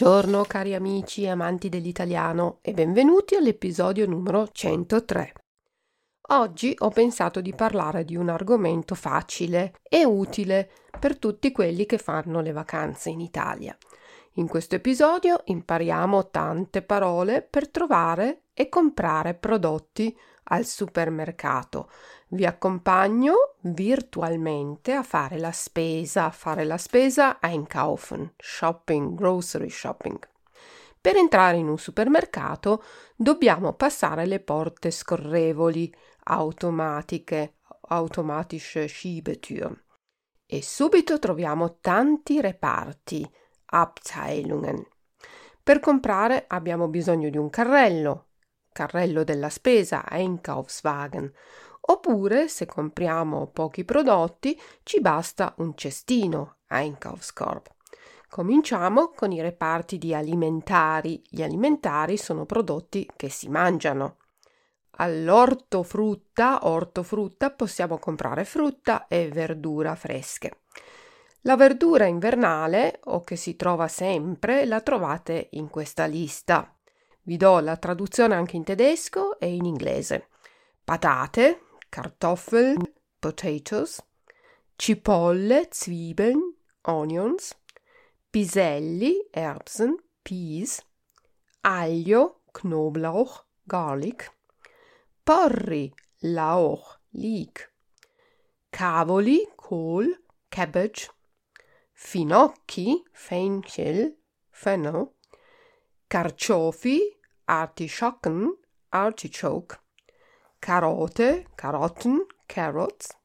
Buongiorno cari amici e amanti dell'italiano e benvenuti all'episodio numero 103. Oggi ho pensato di parlare di un argomento facile e utile per tutti quelli che fanno le vacanze in Italia. In questo episodio impariamo tante parole per trovare e comprare prodotti al supermercato. Vi accompagno virtualmente a fare la spesa, a fare la spesa einkaufen, shopping, grocery shopping. Per entrare in un supermercato dobbiamo passare le porte scorrevoli, automatiche, automatische Schiebetür. E subito troviamo tanti reparti, Abteilungen. Per comprare abbiamo bisogno di un carrello, carrello della spesa, Einkaufswagen, oppure se compriamo pochi prodotti ci basta un cestino, Einkaufskorb. Cominciamo con i reparti di alimentari. Gli alimentari sono prodotti che si mangiano. All'ortofrutta, ortofrutta possiamo comprare frutta e verdura fresche. La verdura invernale, o che si trova sempre, la trovate in questa lista. Vi do la traduzione anche in tedesco e in inglese. Patate, Kartoffeln, potatoes, cipolle, Zwiebeln, onions, piselli, Erbsen, peas, aglio, Knoblauch, garlic, porri, Lauch, leek, cavoli, Kohl, cabbage, finocchi, Fenchel, fennel, carciofi, artischocken, artichoke, carote, Karotten, carrots,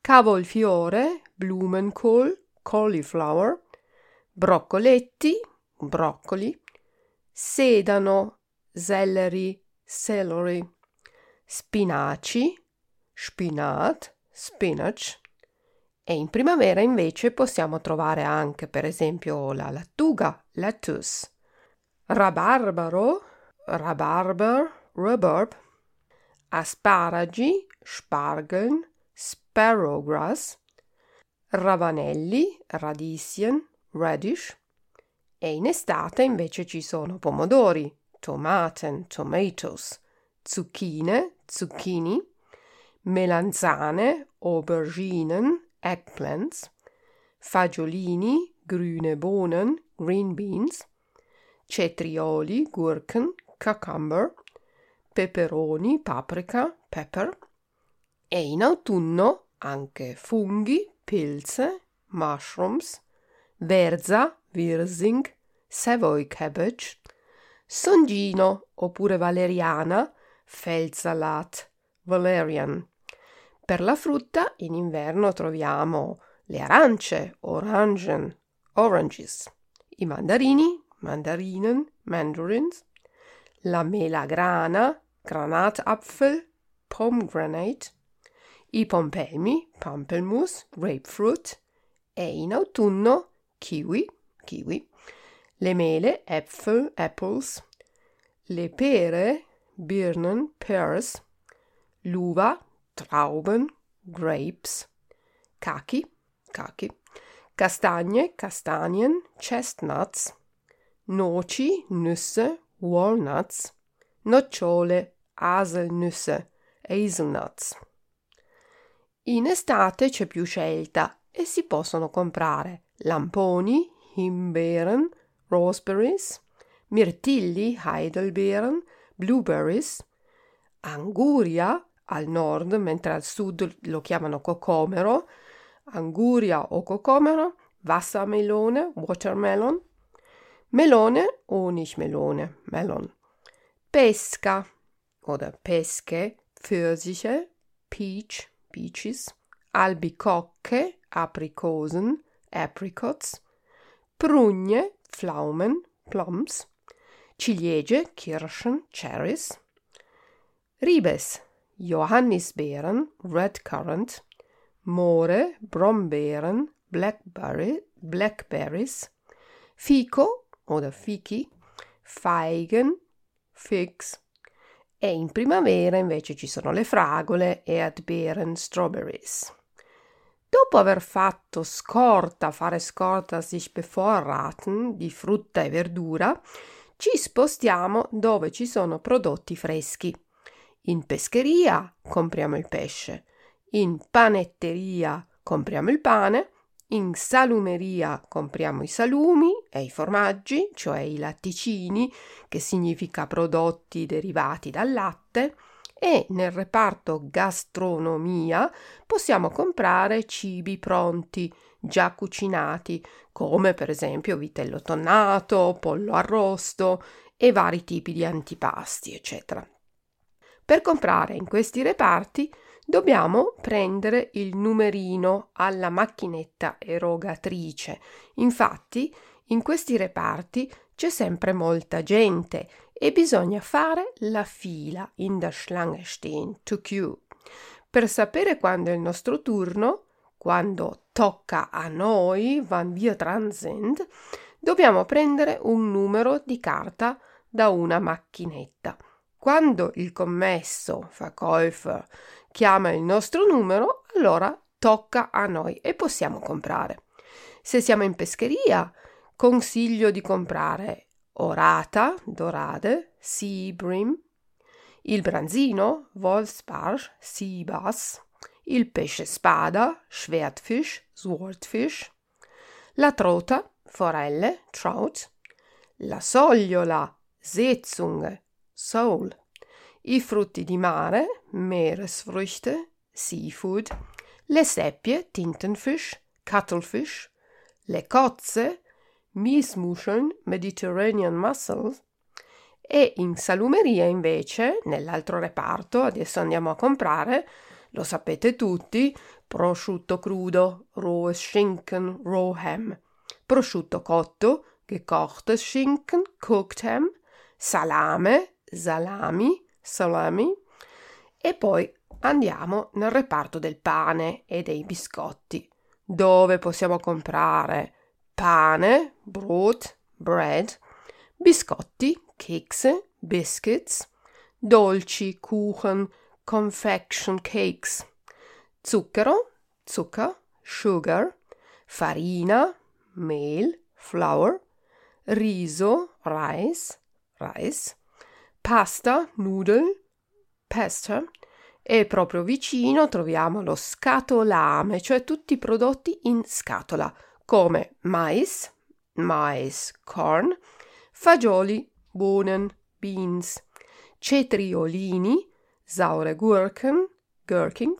cavolfiore, Blumenkohl, cauliflower, broccoletti, broccoli, sedano, celery, celery, spinaci, spinat, spinach, e in primavera invece possiamo trovare anche per esempio la lattuga, lettuce, rabarbaro, rabarber, rhubarb, asparagi, spargeln, sparrowgrass, ravanelli, radieschen, radish. E in estate invece ci sono pomodori, tomaten, tomatoes, zucchine, zucchini, melanzane, auberginen, eggplants, fagiolini, grüne Bohnen, green beans, cetrioli, Gurken, cucumber, peperoni, paprika, pepper. E in autunno anche funghi, pilze, mushrooms, verza, wirsing, savoy cabbage, songino oppure valeriana, feldsalat, valerian. Per la frutta in inverno troviamo le arance, orangen, oranges, i mandarini, mandarinen, mandarins, la melagrana, Granatapfel, pomegranate, i pompelmi, pampelmus, grapefruit e in autunno kiwi, kiwi, le mele, Äpfel, apples, le pere, birnen, pears, l'uva, Trauben, grapes, Kaki, Kaki, Kastagne, Kastanien, chestnuts, noci, Nüsse, walnuts, nocciole, haselnüsse, hazelnuts. In estate c'è più scelta e si possono comprare lamponi, himbeeren, raspberries, mirtilli, heidelbeeren, blueberries, anguria, al nord, mentre al sud lo chiamano cocomero, anguria o cocomero, Wassermelone, watermelon, melone Honigmelone, melon, pesca oder Peske, Pfirsiche, peach, peaches, albicocche, aprikosen, apricots, prugne, Pflaumen, plums, ciliegie, Kirschen, cherries, ribes, Johannisbeeren, red currant, More, Brombeeren, Blackberry, Blackberries, Fico oder Fichi, Feigen, Figs e in primavera invece ci sono le fragole, Erdbeeren, Strawberries. Dopo aver fatto scorta, fare scorta sich bevorraten di frutta e verdura, ci spostiamo dove ci sono prodotti freschi. In pescheria compriamo il pesce, in panetteria compriamo il pane, in salumeria compriamo i salumi e i formaggi, cioè i latticini, che significa prodotti derivati dal latte, e nel reparto gastronomia possiamo comprare cibi pronti, già cucinati, come per esempio vitello tonnato, pollo arrosto e vari tipi di antipasti, eccetera. Per comprare in questi reparti dobbiamo prendere il numerino alla macchinetta erogatrice. Infatti, in questi reparti c'è sempre molta gente e bisogna fare la fila in der Schlange stehen, to queue. Per sapere quando è il nostro turno, quando tocca a noi, wann wir dran sind, dobbiamo prendere un numero di carta da una macchinetta. Quando il commesso, Verkäufer, chiama il nostro numero, allora tocca a noi e possiamo comprare. Se siamo in pescheria, consiglio di comprare orata, dorade, sea bream, il branzino, Wolfsbarsch, sea bass, il pesce spada, Schwertfisch, Swordfish, la trota, forelle, trout, la sogliola, Seezunge, sole, i frutti di mare, Meeresfrüchte, Seafood, le seppie, Tintenfisch, Cuttlefish, le cozze, Miesmuscheln, Mediterranean Mussels, e in salumeria invece, nell'altro reparto, adesso andiamo a comprare, lo sapete tutti, prosciutto crudo, rohes Schinken, ham, prosciutto cotto, gekochtes Schinken, cooked ham, salame, salami, salami, e poi andiamo nel reparto del pane e dei biscotti, dove possiamo comprare pane, Brot, bread, biscotti, Kekse, biscuits, dolci, Kuchen, confection cakes, zucchero, Zucker, sugar, farina, mehl, flour, riso, rice, rice, pasta, noodle, pasta e proprio vicino troviamo lo scatolame, cioè tutti i prodotti in scatola come mais, mais, corn, fagioli, Bohnen, beans, cetriolini, saure Gurken, Gherkin,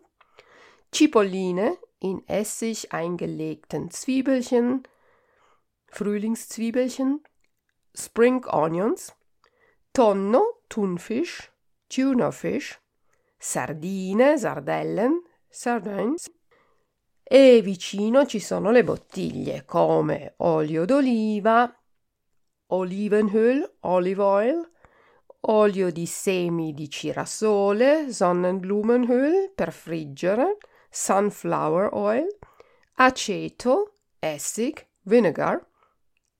Cipolline in Essig eingelegten Zwiebelchen, Frühlingszwiebelchen, Spring Onions, Tonno, Thunfisch, Tunafisch, Sardine, Sardellen, Sardines, e vicino ci sono le bottiglie come olio d'oliva, Olivenöl, olive oil, olio di semi di girasole, Sonnenblumenöl per friggere, sunflower oil, aceto, essig, vinegar.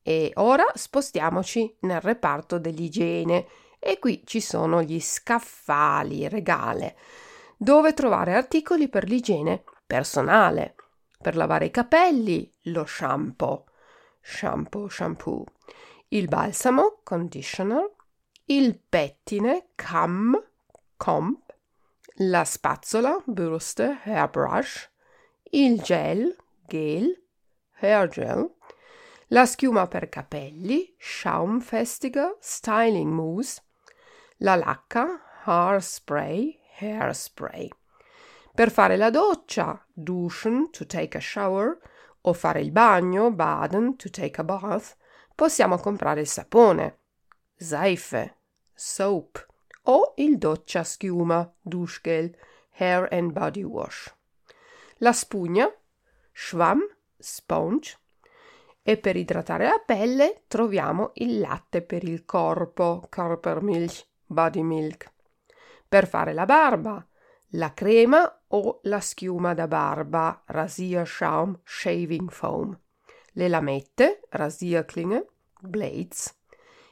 E ora spostiamoci nel reparto dell'igiene. E qui ci sono gli scaffali, regale, dove trovare articoli per l'igiene personale, per lavare i capelli, lo shampoo, shampoo, shampoo, il balsamo, conditioner, il pettine, cam, comb, la spazzola, Bürste, hairbrush, il gel, gel, hair gel, la schiuma per capelli, Schaumfestiger, styling mousse, la lacca, hairspray, hairspray. Per fare la doccia, duschen, to take a shower, o fare il bagno, baden, to take a bath, possiamo comprare il sapone, Seife, soap, o il doccia schiuma, Duschgel, hair and body wash. La spugna, Schwamm, sponge, e per idratare la pelle troviamo il latte per il corpo, Körpermilch, body milk. Per fare la barba, la crema o la schiuma da barba, Rasierschaum Shaving Foam, le lamette, Rasierklinge, Blades,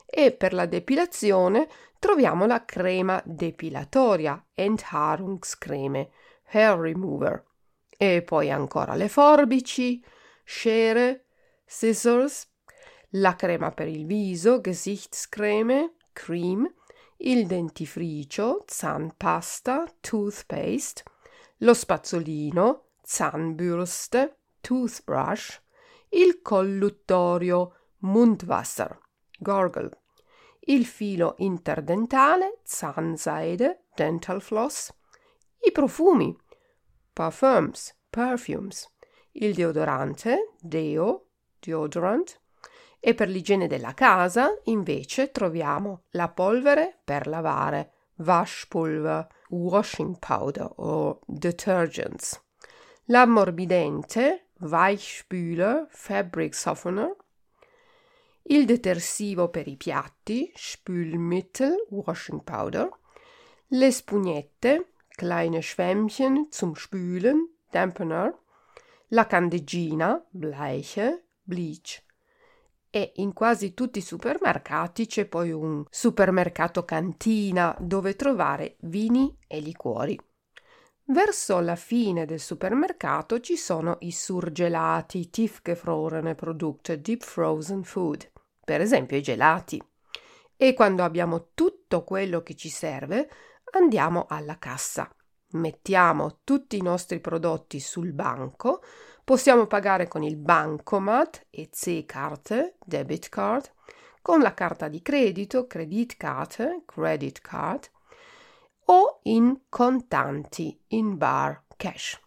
e per la depilazione troviamo la crema depilatoria, Enthaarungscreme, Hair Remover, E poi ancora le forbici, scere, scissors, la crema per il viso, Gesichtscreme, cream, il dentifricio, Zahnpasta, toothpaste, lo spazzolino, Zahnbürste, toothbrush, il colluttorio, Mundwasser, Gorgle, il filo interdentale, Zahnseide, Dental Floss, i profumi, Parfums, Perfumes, il deodorante, Deo, Deodorant, e per l'igiene della casa invece troviamo la polvere per lavare, Waschpulver, washing powder o detergents, l'ammorbidente, Weichspüler, fabric softener, il detersivo per i piatti, Spülmittel, washing powder, le spugnette, kleine Schwämmchen zum Spülen, Dampener, la candeggina, Bleiche, bleach, e in quasi tutti i supermercati c'è poi un supermercato cantina dove trovare vini e liquori. Verso la fine del supermercato ci sono i surgelati, tiefgefrorene Produkte, deep frozen food, per esempio i gelati. E quando abbiamo tutto quello che ci serve, andiamo alla cassa. Mettiamo tutti i nostri prodotti sul banco, Possiamo pagare con il bancomat, EC-Karte, Debit Card, con la carta di credito, Kreditkarte, Credit Card, o in contanti, in bar, cash.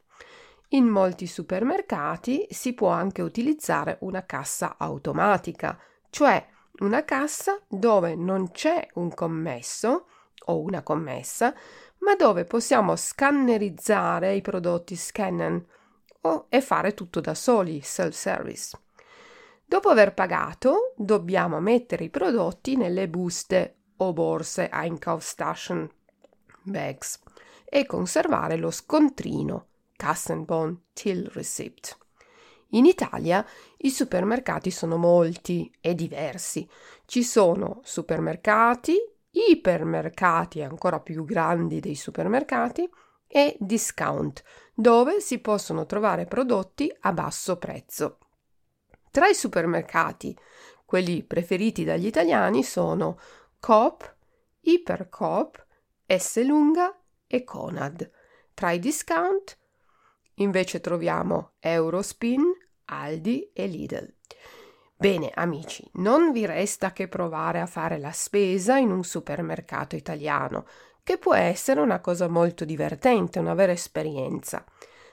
In molti supermercati si può anche utilizzare una cassa automatica, cioè una cassa dove non c'è un commesso o una commessa, ma dove possiamo scannerizzare i prodotti scannen o e fare tutto da soli, self-service. Dopo aver pagato, dobbiamo mettere i prodotti nelle buste o borse Einkaufstaschen, bags, e conservare lo scontrino, Kassenbon Till Receipt. In Italia i supermercati sono molti e diversi. Ci sono supermercati, ipermercati ancora più grandi dei supermercati e discount, dove si possono trovare prodotti a basso prezzo. Tra i supermercati, quelli preferiti dagli italiani sono Coop, Ipercoop, S Lunga e Conad. Tra i discount invece troviamo Eurospin, Aldi e Lidl. Bene, amici, non vi resta che provare a fare la spesa in un supermercato italiano che può essere una cosa molto divertente, una vera esperienza.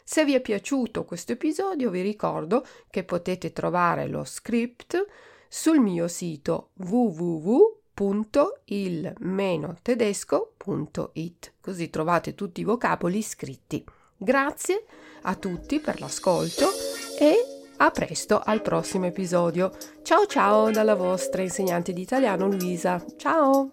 Se vi è piaciuto questo episodio vi ricordo che potete trovare lo script sul mio sito www.il-tedesco.it così trovate tutti i vocaboli scritti. Grazie a tutti per l'ascolto e a presto al prossimo episodio. Ciao ciao dalla vostra insegnante di italiano Luisa. Ciao!